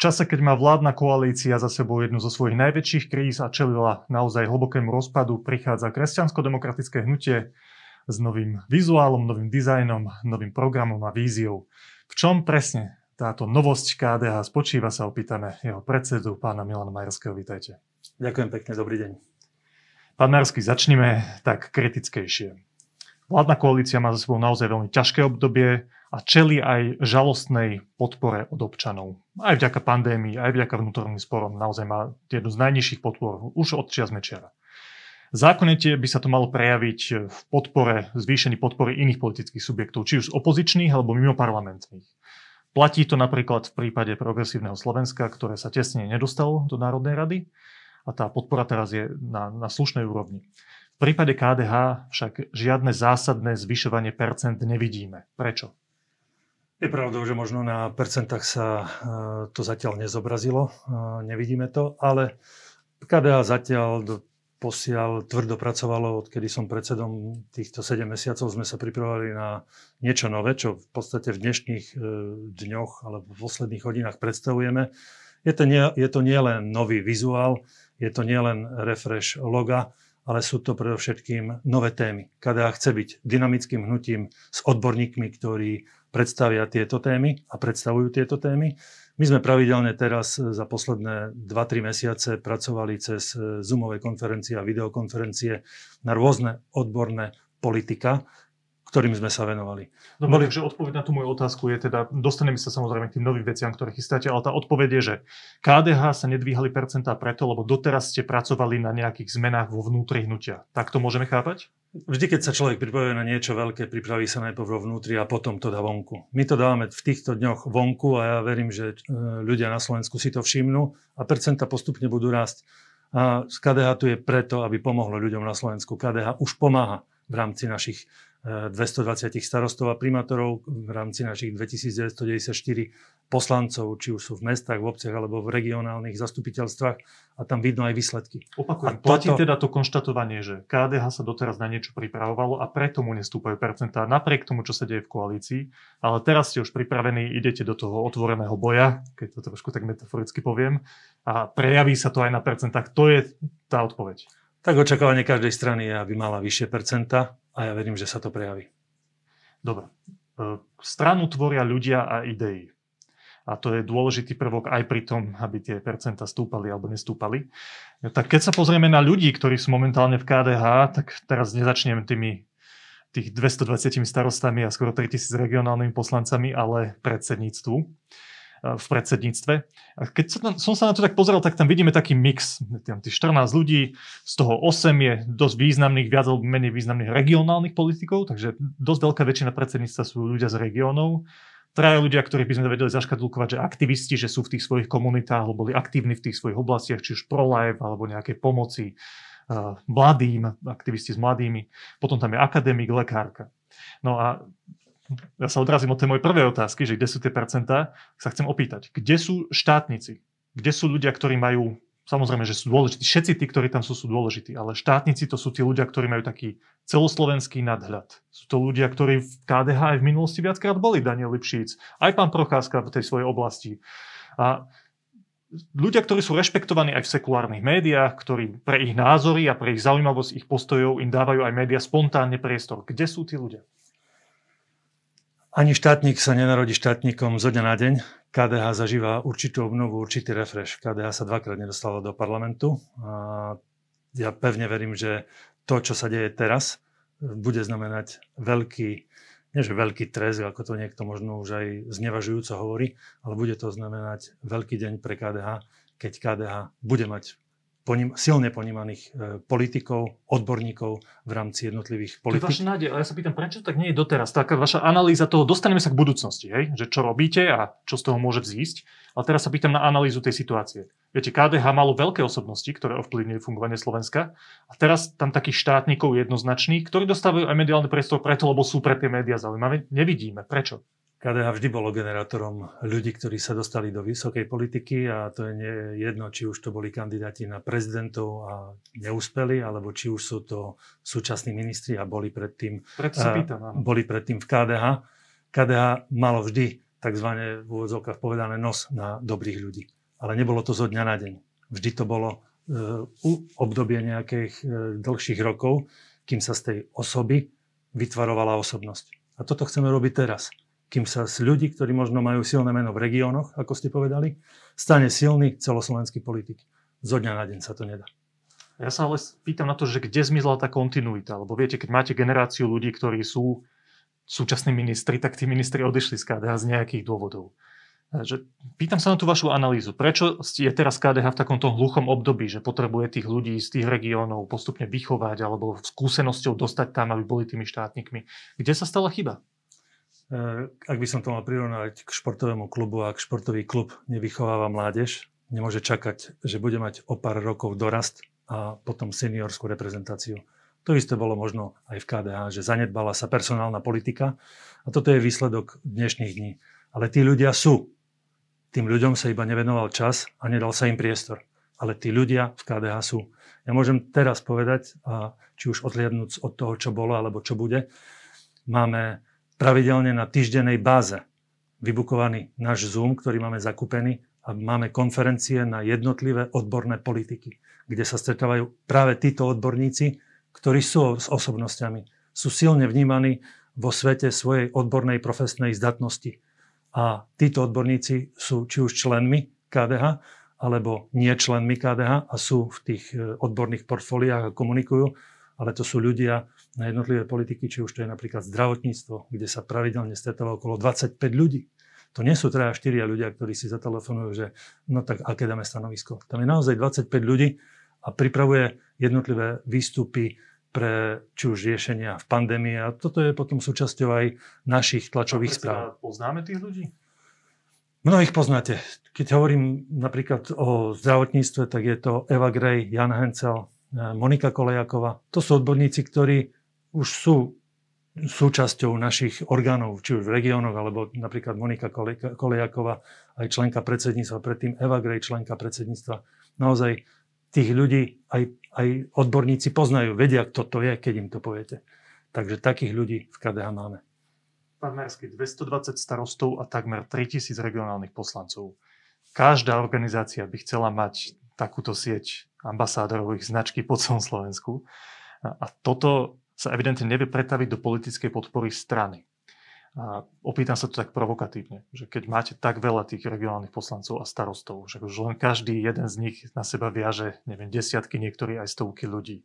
čase, keď má vládna koalícia za sebou jednu zo svojich najväčších kríz a čelila naozaj hlbokému rozpadu, prichádza kresťansko-demokratické hnutie s novým vizuálom, novým dizajnom, novým programom a víziou. V čom presne táto novosť KDH spočíva, sa opýtame jeho predsedu, pána Milana Majerského. Vítajte. Ďakujem pekne, dobrý deň. Pán Majerský, začnime tak kritickejšie. Vládna koalícia má za sebou naozaj veľmi ťažké obdobie a čeli aj žalostnej podpore od občanov. Aj vďaka pandémii, aj vďaka vnútorným sporom naozaj má jednu z najnižších podpor už od čias Mečiara. Zákonite by sa to malo prejaviť v podpore, zvýšení podpory iných politických subjektov, či už opozičných alebo mimo parlamentných. Platí to napríklad v prípade progresívneho Slovenska, ktoré sa tesne nedostalo do Národnej rady a tá podpora teraz je na, na slušnej úrovni. V prípade KDH však žiadne zásadné zvyšovanie percent nevidíme. Prečo? Je pravdou, že možno na percentách sa e, to zatiaľ nezobrazilo, e, nevidíme to, ale KDH zatiaľ do posiaľ tvrdo pracovalo, odkedy som predsedom týchto 7 mesiacov, sme sa pripravovali na niečo nové, čo v podstate v dnešných e, dňoch alebo v posledných hodinách predstavujeme. Je to, nie, je to nielen nový vizuál, je to nielen refresh loga, ale sú to predovšetkým nové témy. KDA chce byť dynamickým hnutím s odborníkmi, ktorí predstavia tieto témy a predstavujú tieto témy. My sme pravidelne teraz za posledné 2-3 mesiace pracovali cez Zoomové konferencie a videokonferencie na rôzne odborné politika, ktorým sme sa venovali. Dobre, takže odpoveď na tú moju otázku je teda, dostaneme sa samozrejme k tým novým veciam, ktoré chystáte, ale tá odpoveď je, že KDH sa nedvíhali percentá preto, lebo doteraz ste pracovali na nejakých zmenách vo vnútri hnutia. Tak to môžeme chápať? Vždy, keď sa človek pripravuje na niečo veľké, pripraví sa najprv vnútri a potom to dá vonku. My to dávame v týchto dňoch vonku a ja verím, že e, ľudia na Slovensku si to všimnú a percenta postupne budú rásť. A KDH tu je preto, aby pomohlo ľuďom na Slovensku. KDH už pomáha v rámci našich 220 starostov a primátorov v rámci našich 2994 poslancov, či už sú v mestách, v obciach alebo v regionálnych zastupiteľstvách a tam vidno aj výsledky. Opakujem, a platí toto... teda to konštatovanie, že KDH sa doteraz na niečo pripravovalo a preto mu nestúpajú percentá napriek tomu, čo sa deje v koalícii, ale teraz ste už pripravení, idete do toho otvoreného boja, keď to trošku tak metaforicky poviem, a prejaví sa to aj na percentách. To je tá odpoveď. Tak očakávanie každej strany je, aby mala vyššie percenta a ja verím, že sa to prejaví. Dobre. E, stranu tvoria ľudia a idei. A to je dôležitý prvok aj pri tom, aby tie percenta stúpali alebo nestúpali. Tak keď sa pozrieme na ľudí, ktorí sú momentálne v KDH, tak teraz nezačnem tými tých 220 starostami a skoro 3000 regionálnymi poslancami, ale predsedníctvu v predsedníctve. A keď sa tam, som sa na to tak pozeral, tak tam vidíme taký mix. Tam tých 14 ľudí, z toho 8 je dosť významných, viac alebo menej významných regionálnych politikov, takže dosť veľká väčšina predsedníctva sú ľudia z regiónov. Traja ľudia, ktorých by sme vedeli zaškatulkovať, že aktivisti, že sú v tých svojich komunitách, alebo boli aktívni v tých svojich oblastiach, či už pro-life, alebo nejaké pomoci uh, mladým, aktivisti s mladými. Potom tam je akademik, lekárka. No a ja sa odrazím od tej mojej prvej otázky, že kde sú tie percentá, sa chcem opýtať, kde sú štátnici? Kde sú ľudia, ktorí majú, samozrejme, že sú dôležití, všetci tí, ktorí tam sú, sú dôležití, ale štátnici to sú tí ľudia, ktorí majú taký celoslovenský nadhľad. Sú to ľudia, ktorí v KDH aj v minulosti viackrát boli, Daniel Lipšíc, aj pán Procházka v tej svojej oblasti. A ľudia, ktorí sú rešpektovaní aj v sekulárnych médiách, ktorí pre ich názory a pre ich zaujímavosť ich postojov im dávajú aj médiá spontánne priestor. Kde sú tí ľudia? Ani štátnik sa nenarodí štátnikom zo dňa na deň. KDH zažíva určitú obnovu, určitý refresh. KDH sa dvakrát nedostalo do parlamentu. A ja pevne verím, že to, čo sa deje teraz, bude znamenať veľký, nie že veľký trest, ako to niekto možno už aj znevažujúco hovorí, ale bude to znamenať veľký deň pre KDH, keď KDH bude mať poním, silne ponímaných e, politikov, odborníkov v rámci jednotlivých politik. To je vaša nádej, ale ja sa pýtam, prečo tak nie je doteraz? Taká vaša analýza toho, dostaneme sa k budúcnosti, hej? že čo robíte a čo z toho môže vzísť. Ale teraz sa pýtam na analýzu tej situácie. Viete, KDH malo veľké osobnosti, ktoré ovplyvňujú fungovanie Slovenska a teraz tam takých štátnikov jednoznačných, ktorí dostávajú aj mediálny priestor preto, lebo sú pre tie médiá zaujímavé, nevidíme. Prečo? KDH vždy bolo generátorom ľudí, ktorí sa dostali do vysokej politiky a to je jedno, či už to boli kandidáti na prezidentov a neúspeli, alebo či už sú to súčasní ministri a boli predtým, Preto sa pýtam, boli predtým v KDH. KDH malo vždy takzvané v úvodzovkách povedané nos na dobrých ľudí. Ale nebolo to zo dňa na deň. Vždy to bolo uh, obdobie nejakých uh, dlhších rokov, kým sa z tej osoby vytvarovala osobnosť. A toto chceme robiť teraz. Kým sa z ľudí, ktorí možno majú silné meno v regiónoch, ako ste povedali, stane silný celoslovenský politik. Zo dňa na deň sa to nedá. Ja sa ale pýtam na to, že kde zmizla tá kontinuita. Lebo viete, keď máte generáciu ľudí, ktorí sú súčasní ministri, tak tí ministri odišli z KDH z nejakých dôvodov. Že, pýtam sa na tú vašu analýzu. Prečo je teraz KDH v takomto hluchom období, že potrebuje tých ľudí z tých regiónov postupne vychovať alebo skúsenosťou dostať tam, aby boli tými štátnikmi? Kde sa stala chyba? Ak by som to mal prirovnať k športovému klubu, ak športový klub nevychováva mládež, nemôže čakať, že bude mať o pár rokov dorast a potom seniorskú reprezentáciu. To isté bolo možno aj v KDH, že zanedbala sa personálna politika a toto je výsledok dnešných dní. Ale tí ľudia sú. Tým ľuďom sa iba nevenoval čas a nedal sa im priestor. Ale tí ľudia v KDH sú. Ja môžem teraz povedať, a či už odliadnúť od toho, čo bolo alebo čo bude, máme pravidelne na týždenej báze vybukovaný náš Zoom, ktorý máme zakúpený a máme konferencie na jednotlivé odborné politiky, kde sa stretávajú práve títo odborníci, ktorí sú s osobnosťami, sú silne vnímaní vo svete svojej odbornej profesnej zdatnosti. A títo odborníci sú či už členmi KDH, alebo nie členmi KDH a sú v tých e, odborných portfóliách a komunikujú, ale to sú ľudia na jednotlivé politiky, či už to je napríklad zdravotníctvo, kde sa pravidelne stretáva okolo 25 ľudí. To nie sú teda štyria ľudia, ktorí si zatelefonujú, že no tak aké dáme stanovisko. Tam je naozaj 25 ľudí, a pripravuje jednotlivé výstupy pre či už riešenia v pandémii a toto je potom súčasťou aj našich tlačových správ. Poznáme tých ľudí? Mnohých poznáte. Keď hovorím napríklad o zdravotníctve, tak je to Eva Grej, Jan Hencel, Monika Kolejaková. To sú odborníci, ktorí už sú súčasťou našich orgánov, či už v regiónoch, alebo napríklad Monika Kolejaková, aj členka predsedníctva, predtým Eva Grej, členka predsedníctva. Naozaj tých ľudí aj, aj odborníci poznajú, vedia, kto to je, keď im to poviete. Takže takých ľudí v KDH máme. Pán Mersky, 220 starostov a takmer 3000 regionálnych poslancov. Každá organizácia by chcela mať takúto sieť ambasádorových značky po celom Slovensku. A toto sa evidentne nevie pretaviť do politickej podpory strany. A opýtam sa to tak provokatívne, že keď máte tak veľa tých regionálnych poslancov a starostov, že už len každý jeden z nich na seba viaže, neviem, desiatky, niektorí aj stovky ľudí.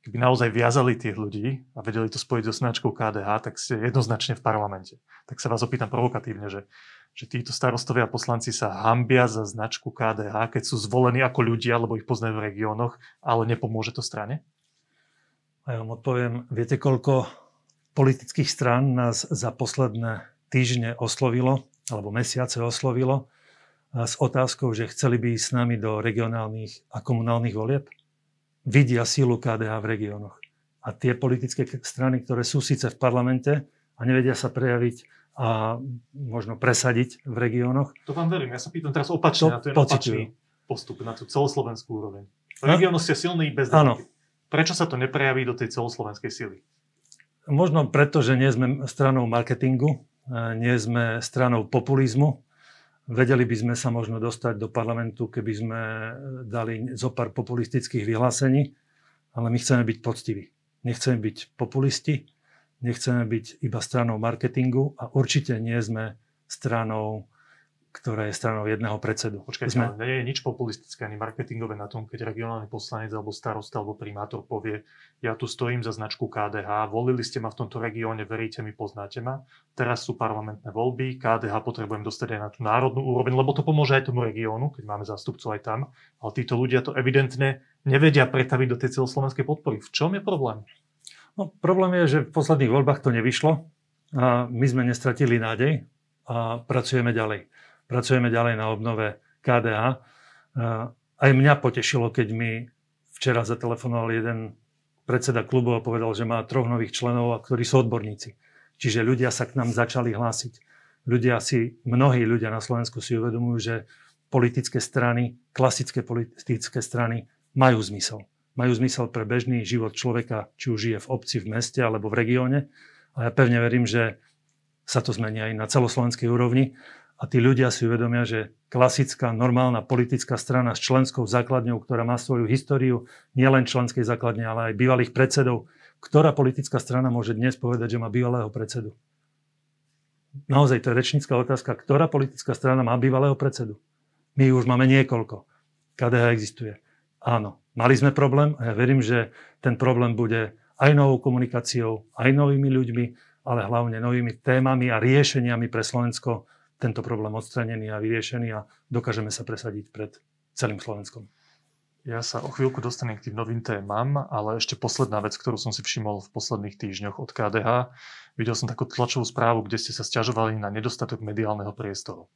Keby naozaj viazali tých ľudí a vedeli to spojiť so značkou KDH, tak ste jednoznačne v parlamente. Tak sa vás opýtam provokatívne, že, že títo starostovia a poslanci sa hambia za značku KDH, keď sú zvolení ako ľudia, alebo ich poznajú v regiónoch, ale nepomôže to strane? A ja vám odpoviem, viete, koľko politických strán nás za posledné týždne oslovilo, alebo mesiace oslovilo, s otázkou, že chceli by ísť s nami do regionálnych a komunálnych volieb. Vidia sílu KDH v regiónoch. A tie politické strany, ktoré sú síce v parlamente a nevedia sa prejaviť a možno presadiť v regiónoch. To vám verím. Ja sa pýtam teraz opačne, to na ten opačný postup, na tú celoslovenskú úroveň. V regiónoch ste silní bez Prečo sa to prejaví do tej celoslovenskej sily? Možno preto, že nie sme stranou marketingu, nie sme stranou populizmu. Vedeli by sme sa možno dostať do parlamentu, keby sme dali zo pár populistických vyhlásení, ale my chceme byť poctiví. Nechceme byť populisti, nechceme byť iba stranou marketingu a určite nie sme stranou ktorá je stranou jedného predsedu. Počkajte, Sme... nie je nič populistické ani marketingové na tom, keď regionálny poslanec alebo starosta alebo primátor povie, ja tu stojím za značku KDH, volili ste ma v tomto regióne, veríte mi, poznáte ma. Teraz sú parlamentné voľby, KDH potrebujem dostať aj na tú národnú úroveň, lebo to pomôže aj tomu regiónu, keď máme zástupcov aj tam. Ale títo ľudia to evidentne nevedia pretaviť do tej celoslovenskej podpory. V čom je problém? No, problém je, že v posledných voľbách to nevyšlo a my sme nestratili nádej a pracujeme ďalej pracujeme ďalej na obnove KDH. Aj mňa potešilo, keď mi včera zatelefonoval jeden predseda klubu a povedal, že má troch nových členov, ktorí sú odborníci. Čiže ľudia sa k nám začali hlásiť. Ľudia si, mnohí ľudia na Slovensku si uvedomujú, že politické strany, klasické politické strany majú zmysel. Majú zmysel pre bežný život človeka, či už žije v obci, v meste alebo v regióne. A ja pevne verím, že sa to zmení aj na celoslovenskej úrovni a tí ľudia si uvedomia, že klasická, normálna politická strana s členskou základňou, ktorá má svoju históriu, nielen členskej základne, ale aj bývalých predsedov, ktorá politická strana môže dnes povedať, že má bývalého predsedu? Naozaj to je rečnícka otázka, ktorá politická strana má bývalého predsedu? My už máme niekoľko. KDH existuje. Áno, mali sme problém a ja verím, že ten problém bude aj novou komunikáciou, aj novými ľuďmi, ale hlavne novými témami a riešeniami pre Slovensko tento problém odstranený a vyriešený a dokážeme sa presadiť pred celým Slovenskom. Ja sa o chvíľku dostanem k tým novým témam, ale ešte posledná vec, ktorú som si všimol v posledných týždňoch od KDH. Videl som takú tlačovú správu, kde ste sa stiažovali na nedostatok mediálneho priestoru.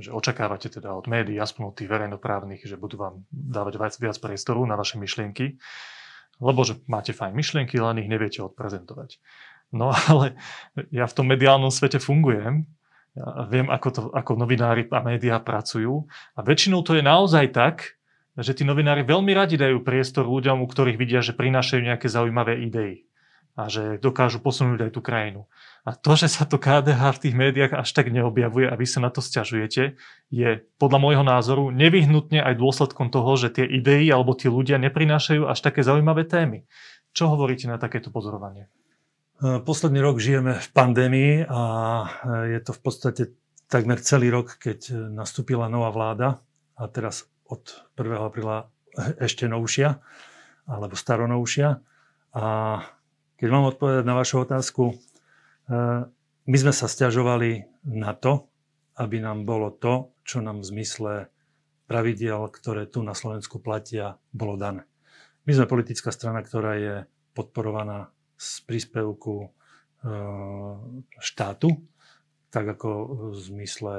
Že očakávate teda od médií, aspoň od tých verejnoprávnych, že budú vám dávať viac, viac priestoru na vaše myšlienky, lebo že máte fajn myšlienky, len ich neviete odprezentovať. No ale ja v tom mediálnom svete fungujem ja viem, ako, to, ako novinári a médiá pracujú a väčšinou to je naozaj tak, že tí novinári veľmi radi dajú priestor ľuďom, u ktorých vidia, že prinášajú nejaké zaujímavé idei a že dokážu posunúť aj tú krajinu. A to, že sa to KDH v tých médiách až tak neobjavuje a vy sa na to stiažujete, je podľa môjho názoru nevyhnutne aj dôsledkom toho, že tie idei alebo tí ľudia neprinášajú až také zaujímavé témy. Čo hovoríte na takéto pozorovanie? Posledný rok žijeme v pandémii a je to v podstate takmer celý rok, keď nastúpila nová vláda a teraz od 1. apríla ešte novšia, alebo staronovšia. A keď mám odpovedať na vašu otázku, e, my sme sa stiažovali na to, aby nám bolo to, čo nám v zmysle pravidiel, ktoré tu na Slovensku platia, bolo dané. My sme politická strana, ktorá je podporovaná z príspevku e, štátu, tak ako v zmysle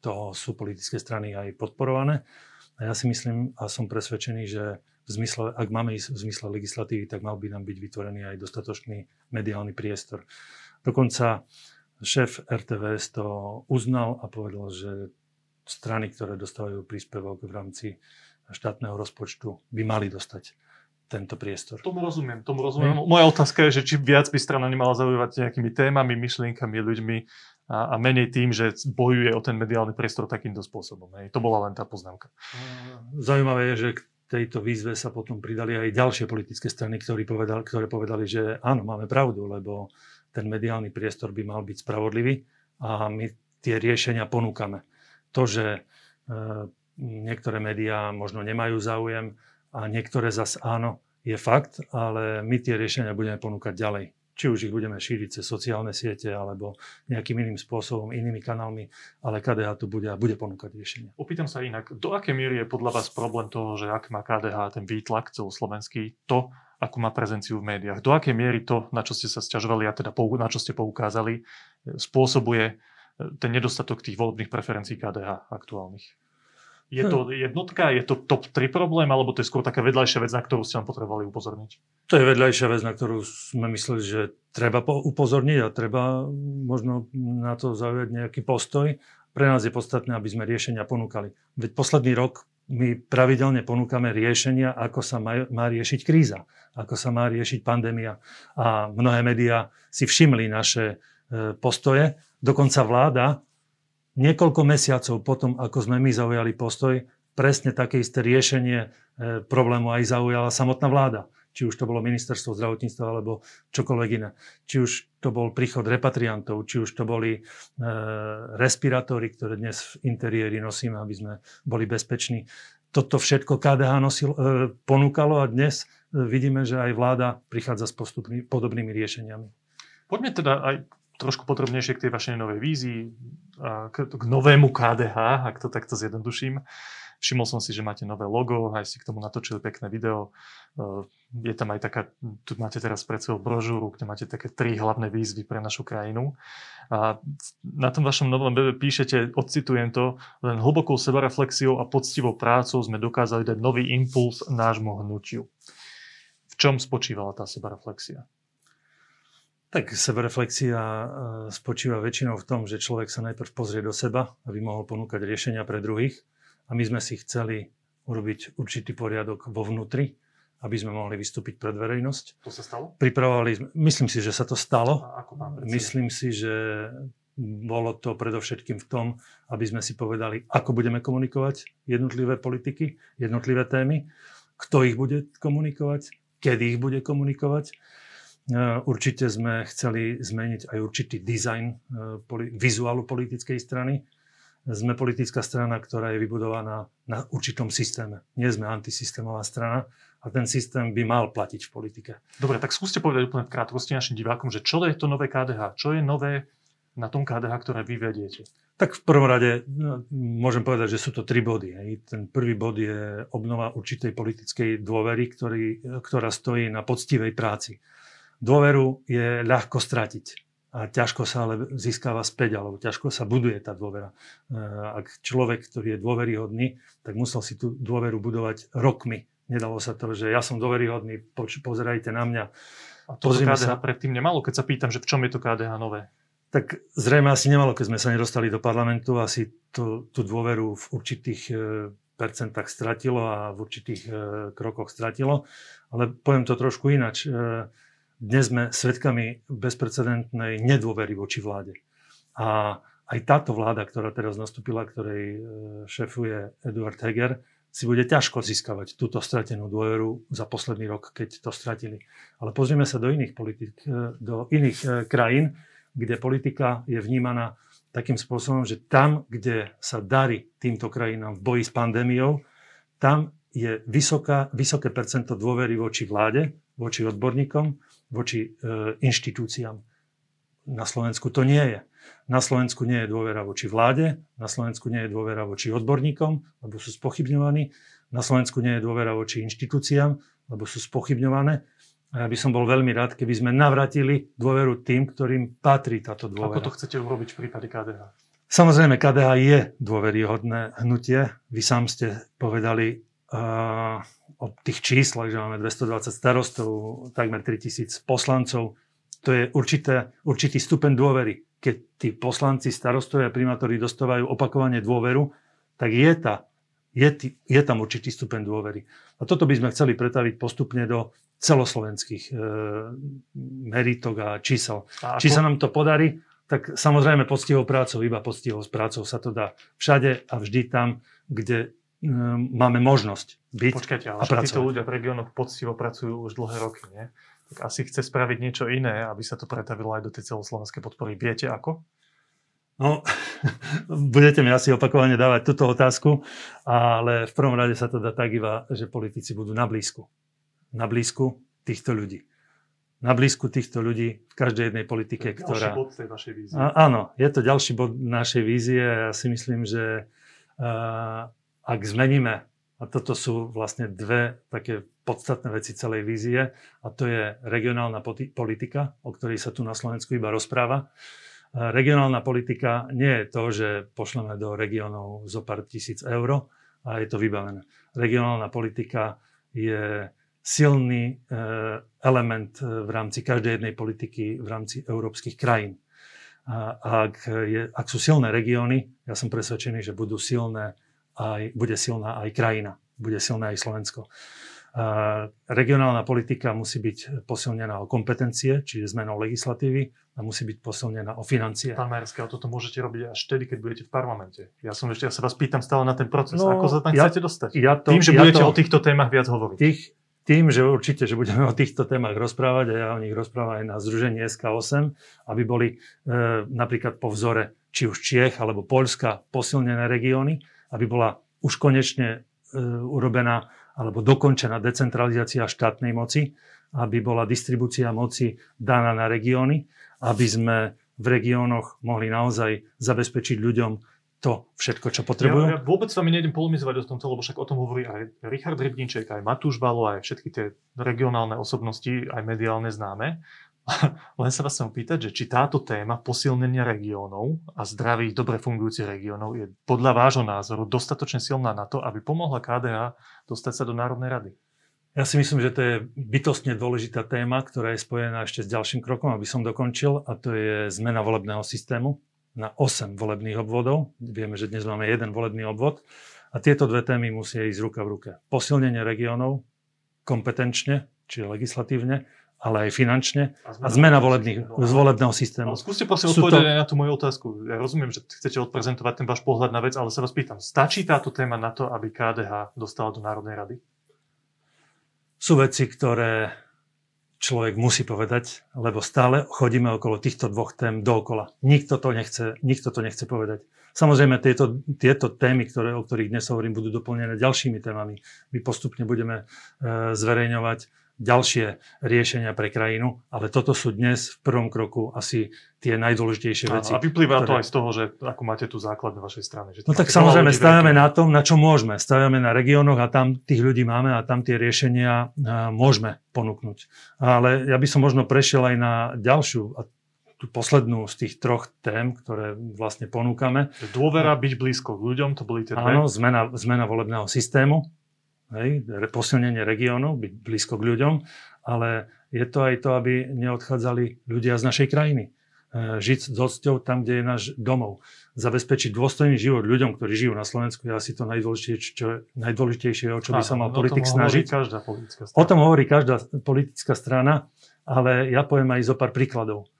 toho sú politické strany aj podporované. A ja si myslím a som presvedčený, že v zmysle, ak máme ísť v zmysle legislatívy, tak mal by nám byť vytvorený aj dostatočný mediálny priestor. Dokonca šéf RTVS to uznal a povedal, že strany, ktoré dostávajú príspevok v rámci štátneho rozpočtu, by mali dostať tento priestor. Tomu rozumiem, tomu rozumiem. Hmm. Moja otázka je, že či viac by strana nemala zaujívať nejakými témami, myšlienkami, ľuďmi, a, a menej tým, že bojuje o ten mediálny priestor takýmto spôsobom. Hej. To bola len tá poznámka. Zaujímavé je, že k tejto výzve sa potom pridali aj ďalšie politické strany, ktoré povedali, ktoré povedali, že áno, máme pravdu, lebo ten mediálny priestor by mal byť spravodlivý a my tie riešenia ponúkame. To, že e, niektoré médiá možno nemajú záujem a niektoré zas áno, je fakt, ale my tie riešenia budeme ponúkať ďalej či už ich budeme šíriť cez sociálne siete alebo nejakým iným spôsobom, inými kanálmi, ale KDH tu bude a bude ponúkať riešenia. Opýtam sa inak, do akej miery je podľa vás problém toho, že ak má KDH ten výtlak celoslovenský, to, ako má prezenciu v médiách, do akej miery to, na čo ste sa stiažovali a teda na čo ste poukázali, spôsobuje e, ten nedostatok tých volebných preferencií KDH aktuálnych? Je to jednotka, je to top 3 problém, alebo to je skôr taká vedľajšia vec, na ktorú ste vám potrebovali upozorniť? To je vedľajšia vec, na ktorú sme mysleli, že treba upozorniť a treba možno na to zaujať nejaký postoj. Pre nás je podstatné, aby sme riešenia ponúkali. Veď posledný rok my pravidelne ponúkame riešenia, ako sa má, má riešiť kríza, ako sa má riešiť pandémia. A mnohé médiá si všimli naše e, postoje. Dokonca vláda niekoľko mesiacov potom, ako sme my zaujali postoj, presne také isté riešenie e, problému aj zaujala samotná vláda. Či už to bolo ministerstvo zdravotníctva alebo čokoľvek iné. Či už to bol príchod repatriantov, či už to boli e, respirátory, ktoré dnes v interiéri nosíme, aby sme boli bezpeční. Toto všetko KDH nosil, e, ponúkalo a dnes e, vidíme, že aj vláda prichádza s postupný, podobnými riešeniami. Poďme teda aj trošku podrobnejšie k tej vašej novej vízii, k, k novému KDH, ak to takto zjednoduším. Všimol som si, že máte nové logo, aj si k tomu natočili pekné video. E, je tam aj taká, tu máte teraz pred sebou brožúru, kde máte také tri hlavné výzvy pre našu krajinu. A na tom vašom novom webe píšete, odcitujem to, len hlbokou sebareflexiou a poctivou prácou sme dokázali dať nový impuls nášmu hnutiu. V čom spočívala tá sebareflexia? Tak sebereflexia e, spočíva väčšinou v tom, že človek sa najprv pozrie do seba, aby mohol ponúkať riešenia pre druhých. A my sme si chceli urobiť určitý poriadok vo vnútri aby sme mohli vystúpiť pred verejnosť. To sa stalo? Pripravovali sme, myslím si, že sa to stalo. A ako pán myslím si, že bolo to predovšetkým v tom, aby sme si povedali, ako budeme komunikovať jednotlivé politiky, jednotlivé témy, kto ich bude komunikovať, kedy ich bude komunikovať. E, určite sme chceli zmeniť aj určitý dizajn e, vizuálu politickej strany. Sme politická strana, ktorá je vybudovaná na určitom systéme. Nie sme antisystémová strana a ten systém by mal platiť v politike. Dobre, tak skúste povedať úplne v krátkosti našim divákom, že čo je to nové KDH? Čo je nové na tom KDH, ktoré vy vediete? Tak v prvom rade no, môžem povedať, že sú to tri body. Hej. Ten prvý bod je obnova určitej politickej dôvery, ktorý, ktorá stojí na poctivej práci. Dôveru je ľahko stratiť a ťažko sa ale získava späť, alebo ťažko sa buduje tá dôvera. E, ak človek, ktorý je dôveryhodný, tak musel si tú dôveru budovať rokmi. Nedalo sa to, že ja som dôveryhodný, pozerajte na mňa. A to KDH sa... predtým nemalo, keď sa pýtam, že v čom je to KDH nové? tak zrejme asi nemalo, keď sme sa nedostali do parlamentu, asi to, tú dôveru v určitých e, percentách stratilo a v určitých e, krokoch stratilo. Ale poviem to trošku inač. E, dnes sme svedkami bezprecedentnej nedôvery voči vláde. A aj táto vláda, ktorá teraz nastúpila, ktorej šefuje Eduard Heger, si bude ťažko získavať túto stratenú dôveru za posledný rok, keď to stratili. Ale pozrieme sa do iných politik, do iných krajín, kde politika je vnímaná takým spôsobom, že tam, kde sa darí týmto krajinám v boji s pandémiou, tam je vysoká, vysoké percento dôvery voči vláde, voči odborníkom, voči e, inštitúciám. Na Slovensku to nie je. Na Slovensku nie je dôvera voči vláde, na Slovensku nie je dôvera voči odborníkom, lebo sú spochybňovaní, na Slovensku nie je dôvera voči inštitúciám, lebo sú spochybňované a ja by som bol veľmi rád, keby sme navratili dôveru tým, ktorým patrí táto dôvera. Ako to chcete urobiť v prípade KDH? Samozrejme, KDH je dôveryhodné hnutie. Vy sám ste povedali uh, o tých číslach, že máme 220 starostov, takmer 3000 poslancov. To je určité, určitý stupeň dôvery. Keď tí poslanci, starostovia a primátori dostávajú opakovane dôveru, tak je, tá, je, je tam určitý stupeň dôvery. A toto by sme chceli pretaviť postupne do celoslovenských e, meritok a čísel. A Či sa nám to podarí, tak samozrejme poctivou prácou, iba poctivou prácou sa to dá všade a vždy tam, kde máme možnosť byť Počkajte, ale a pracovať. títo ľudia v regiónoch poctivo pracujú už dlhé roky, nie? Tak asi chce spraviť niečo iné, aby sa to pretavilo aj do tej celoslovenskej podpory. Viete ako? No, budete mi asi opakovane dávať túto otázku, ale v prvom rade sa to dá tak iba, že politici budú na blízku na blízku týchto ľudí. Na blízku týchto ľudí v každej jednej politike, to je ktorá... bod tej vašej vízie. A, áno, je to ďalší bod našej vízie ja si myslím, že uh, ak zmeníme, a toto sú vlastne dve také podstatné veci celej vízie, a to je regionálna politika, o ktorej sa tu na Slovensku iba rozpráva. Uh, regionálna politika nie je to, že pošleme do regiónov zo pár tisíc eur a je to vybavené. Regionálna politika je silný eh, element eh, v rámci každej jednej politiky v rámci európskych krajín. A ak, je, ak sú silné regióny, ja som presvedčený, že budú silné aj, bude silná aj krajina, bude silné aj Slovensko. A regionálna politika musí byť posilnená o kompetencie, čiže zmenou legislatívy a musí byť posilnená o financie. Pán Majerský, ale toto môžete robiť až vtedy, keď budete v parlamente. Ja som ešte, ja sa vás pýtam stále na ten proces. No, Ako sa tam ja, chcete dostať? Ja to, Tým, že ja budete to, o týchto témach viac hovoriť. Tých, tým, že určite, že budeme o týchto témach rozprávať a ja o nich rozprávam aj na združení SK8, aby boli e, napríklad po vzore či už Čiech alebo Poľska posilnené regióny, aby bola už konečne e, urobená alebo dokončená decentralizácia štátnej moci, aby bola distribúcia moci daná na regióny, aby sme v regiónoch mohli naozaj zabezpečiť ľuďom to všetko, čo potrebujú. Ja, ja vôbec s vami nejdem polemizovať o tomto, lebo však o tom hovorí aj Richard Rybníček, aj Matúš Balo, aj všetky tie regionálne osobnosti, aj mediálne známe. Len sa vás chcem pýtať, že či táto téma posilnenia regiónov a zdravých, dobre fungujúcich regiónov je podľa vášho názoru dostatočne silná na to, aby pomohla KDH dostať sa do Národnej rady? Ja si myslím, že to je bytostne dôležitá téma, ktorá je spojená ešte s ďalším krokom, aby som dokončil, a to je zmena volebného systému na 8 volebných obvodov. Vieme, že dnes máme jeden volebný obvod. A tieto dve témy musia ísť ruka v ruke. Posilnenie regiónov, kompetenčne, či legislatívne, ale aj finančne a zmena volebných, z volebného systému. No, skúste prosím odpovedať to... na tú moju otázku. Ja rozumiem, že chcete odprezentovať ten váš pohľad na vec, ale sa vás pýtam, stačí táto téma na to, aby KDH dostala do Národnej rady? Sú veci, ktoré človek musí povedať, lebo stále chodíme okolo týchto dvoch tém dookola. Nikto to nechce, nikto to nechce povedať. Samozrejme, tieto, tieto témy, ktoré, o ktorých dnes hovorím, budú doplnené ďalšími témami. My postupne budeme e, zverejňovať ďalšie riešenia pre krajinu, ale toto sú dnes v prvom kroku asi tie najdôležitejšie veci. A vyplýva ktoré... to aj z toho, že ako máte tu základ na vašej strane. Že no tak samozrejme, stavíme na tom, na čo môžeme. Stavíme na regiónoch a tam tých ľudí máme a tam tie riešenia môžeme ponúknuť. Ale ja by som možno prešiel aj na ďalšiu, a tú poslednú z tých troch tém, ktoré vlastne ponúkame. Dôvera, byť blízko k ľuďom, to boli tie dve. Áno, zmena, zmena volebného systému hej, posilnenie regiónu, byť blízko k ľuďom, ale je to aj to, aby neodchádzali ľudia z našej krajiny. E, žiť s cťou tam, kde je náš domov. Zabezpečiť dôstojný život ľuďom, ktorí žijú na Slovensku, je asi to najdôležitejšie, čo, najdôležitejšie o čo by sa mal politik snažiť. Každá politická strana. O tom hovorí každá politická strana, ale ja poviem aj zo pár príkladov.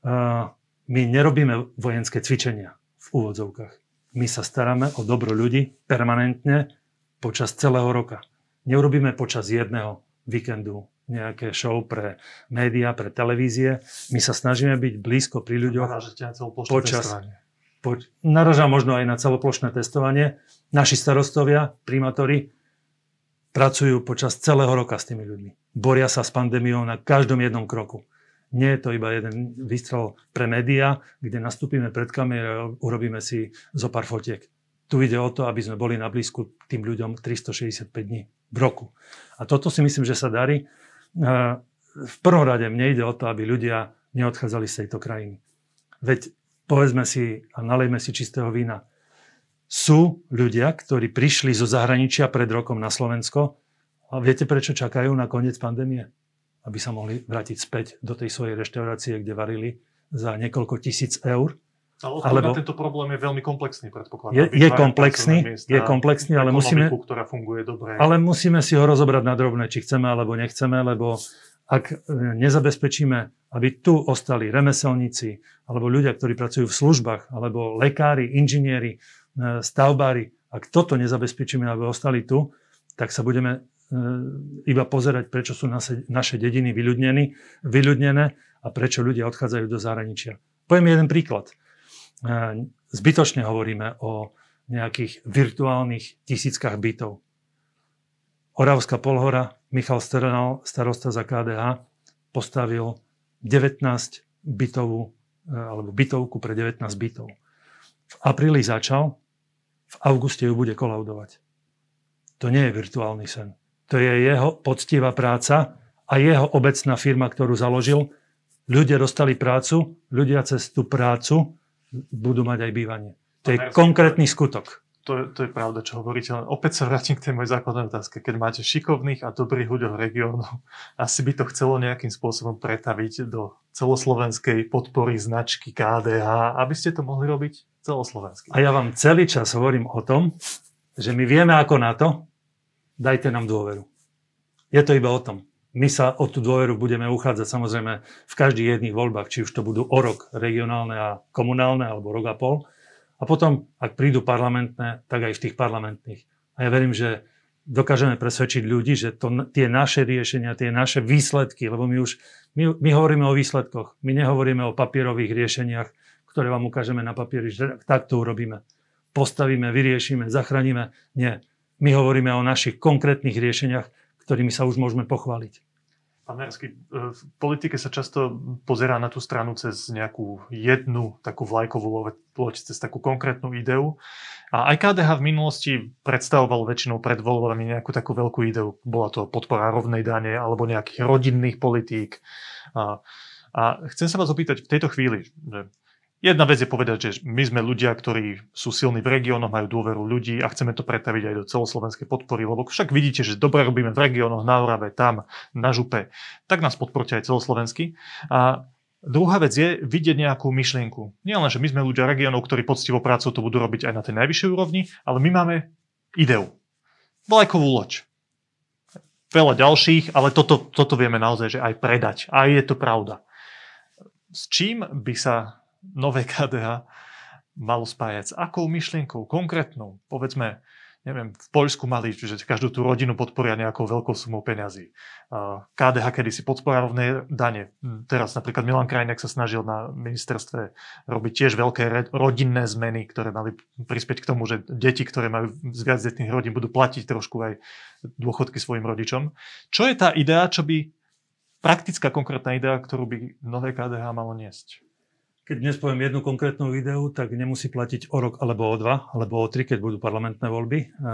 E, my nerobíme vojenské cvičenia v úvodzovkách. My sa staráme o dobro ľudí permanentne počas celého roka. Neurobíme počas jedného víkendu nejaké show pre médiá, pre televízie. My sa snažíme byť blízko pri ľuďoch počas... Po, naraža možno aj na celoplošné testovanie. Naši starostovia, primátori, pracujú počas celého roka s tými ľuďmi. Boria sa s pandémiou na každom jednom kroku. Nie je to iba jeden výstrel pre médiá, kde nastúpime pred kamerou a urobíme si zo pár fotiek. Tu ide o to, aby sme boli na blízku tým ľuďom 365 dní v roku. A toto si myslím, že sa darí. V prvom rade mne ide o to, aby ľudia neodchádzali z tejto krajiny. Veď povedzme si a nalejme si čistého vína. Sú ľudia, ktorí prišli zo zahraničia pred rokom na Slovensko a viete, prečo čakajú na koniec pandémie? Aby sa mohli vrátiť späť do tej svojej reštaurácie, kde varili za niekoľko tisíc eur ale alebo, tento problém je veľmi komplexný, predpokladám. Je, je komplexný, je komplexný, ale musíme, ktorá funguje dobre. ale musíme si ho rozobrať na drobné, či chceme alebo nechceme, lebo ak e, nezabezpečíme, aby tu ostali remeselníci, alebo ľudia, ktorí pracujú v službách, alebo lekári, inžinieri, e, stavbári, ak toto nezabezpečíme, aby ostali tu, tak sa budeme e, iba pozerať, prečo sú naše, naše dediny vyľudnené a prečo ľudia odchádzajú do zahraničia. Poviem jeden príklad zbytočne hovoríme o nejakých virtuálnych tisíckach bytov. Oravská polhora, Michal Sternal, starosta za KDH, postavil 19 bytovú, e, alebo bytovku pre 19 bytov. V apríli začal, v auguste ju bude kolaudovať. To nie je virtuálny sen. To je jeho poctivá práca a jeho obecná firma, ktorú založil. Ľudia dostali prácu, ľudia cez tú prácu budú mať aj bývanie. To je konkrétny skutok. To je, to je pravda, čo hovoríte. Ale opäť sa vrátim k tej mojej základnej otázke. Keď máte šikovných a dobrých ľudí regiónov, asi by to chcelo nejakým spôsobom pretaviť do celoslovenskej podpory značky KDH, aby ste to mohli robiť celoslovensky. A ja vám celý čas hovorím o tom, že my vieme ako na to, dajte nám dôveru. Je to iba o tom my sa o tú dôveru budeme uchádzať samozrejme v každých jedných voľbách, či už to budú o rok regionálne a komunálne, alebo rok a pol. A potom, ak prídu parlamentné, tak aj v tých parlamentných. A ja verím, že dokážeme presvedčiť ľudí, že to, tie naše riešenia, tie naše výsledky, lebo my už, my, my hovoríme o výsledkoch, my nehovoríme o papierových riešeniach, ktoré vám ukážeme na papieri, že tak to urobíme. Postavíme, vyriešime, zachránime. Nie. My hovoríme o našich konkrétnych riešeniach, ktorými sa už môžeme pochváliť. Pán Mersky, v politike sa často pozerá na tú stranu cez nejakú jednu takú vlajkovú loď, cez takú konkrétnu ideu. A aj KDH v minulosti predstavoval väčšinou pred voľbami nejakú takú veľkú ideu. Bola to podpora rovnej dane alebo nejakých rodinných politík. A, a chcem sa vás opýtať v tejto chvíli, že Jedna vec je povedať, že my sme ľudia, ktorí sú silní v regiónoch, majú dôveru ľudí a chceme to pretaviť aj do celoslovenskej podpory, lebo však vidíte, že dobre robíme v regiónoch, na Orave, tam, na Župe, tak nás podporte aj celoslovensky. A Druhá vec je vidieť nejakú myšlienku. Nie len, že my sme ľudia regiónov, ktorí poctivo prácu to budú robiť aj na tej najvyššej úrovni, ale my máme ideu. Vlajkovú loď. veľa ďalších, ale toto, toto vieme naozaj, že aj predať. A je to pravda. S čím by sa nové KDH malo spájať? S akou myšlienkou konkrétnou? Povedzme, neviem, v Poľsku mali, že každú tú rodinu podporia nejakou veľkou sumou peňazí. KDH kedy si podporovné dane. Teraz napríklad Milan Krajnek sa snažil na ministerstve robiť tiež veľké rodinné zmeny, ktoré mali prispieť k tomu, že deti, ktoré majú z viacdetných rodín, budú platiť trošku aj dôchodky svojim rodičom. Čo je tá idea, čo by praktická konkrétna idea, ktorú by nové KDH malo niesť? Keď dnes poviem jednu konkrétnu ideu, tak nemusí platiť o rok alebo o dva, alebo o tri, keď budú parlamentné voľby. A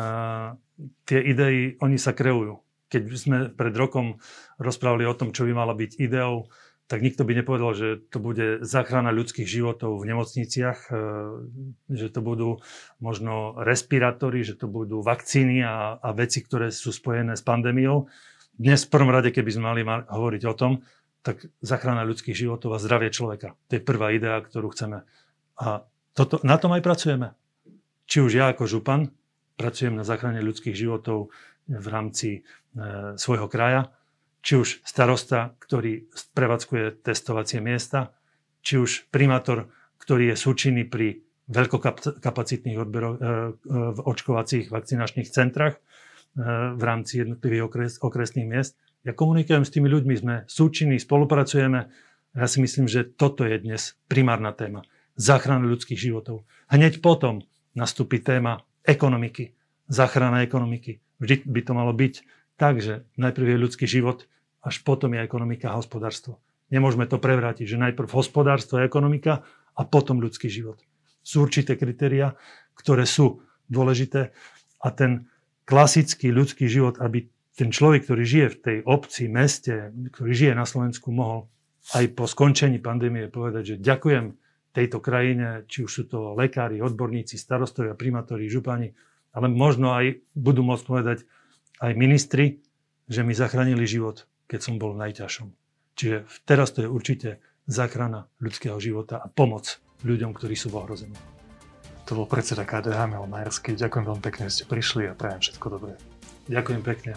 tie idei, oni sa kreujú. Keď sme pred rokom rozprávali o tom, čo by mala byť ideou, tak nikto by nepovedal, že to bude záchrana ľudských životov v nemocniciach, e, že to budú možno respirátory, že to budú vakcíny a, a veci, ktoré sú spojené s pandémiou. Dnes v prvom rade, keby sme mali hovoriť o tom, tak zachrana ľudských životov a zdravie človeka. To je prvá idea, ktorú chceme. A toto, na tom aj pracujeme. Či už ja ako župan pracujem na záchrane ľudských životov v rámci e, svojho kraja, či už starosta, ktorý prevádzkuje testovacie miesta, či už primátor, ktorý je súčinný pri veľkokapacitných odberoch, e, e, v očkovacích vakcinačných centrách e, v rámci jednotlivých okres, okresných miest, ja komunikujem s tými ľuďmi, sme súčinní, spolupracujeme. Ja si myslím, že toto je dnes primárna téma. Záchrana ľudských životov. Hneď potom nastúpi téma ekonomiky. Záchrana ekonomiky. Vždy by to malo byť tak, že najprv je ľudský život, až potom je ekonomika a hospodárstvo. Nemôžeme to prevrátiť, že najprv hospodárstvo a ekonomika a potom ľudský život. Sú určité kritéria, ktoré sú dôležité a ten klasický ľudský život, aby ten človek, ktorý žije v tej obci, meste, ktorý žije na Slovensku, mohol aj po skončení pandémie povedať, že ďakujem tejto krajine, či už sú to lekári, odborníci, starostovia, primátori, župani, ale možno aj budú môcť povedať aj ministri, že mi zachránili život, keď som bol v najťažšom. Čiže teraz to je určite záchrana ľudského života a pomoc ľuďom, ktorí sú v ohrození. To bol predseda KDH Milan Majerský. Ďakujem veľmi pekne, že ste prišli a prajem všetko dobré. Ďakujem pekne.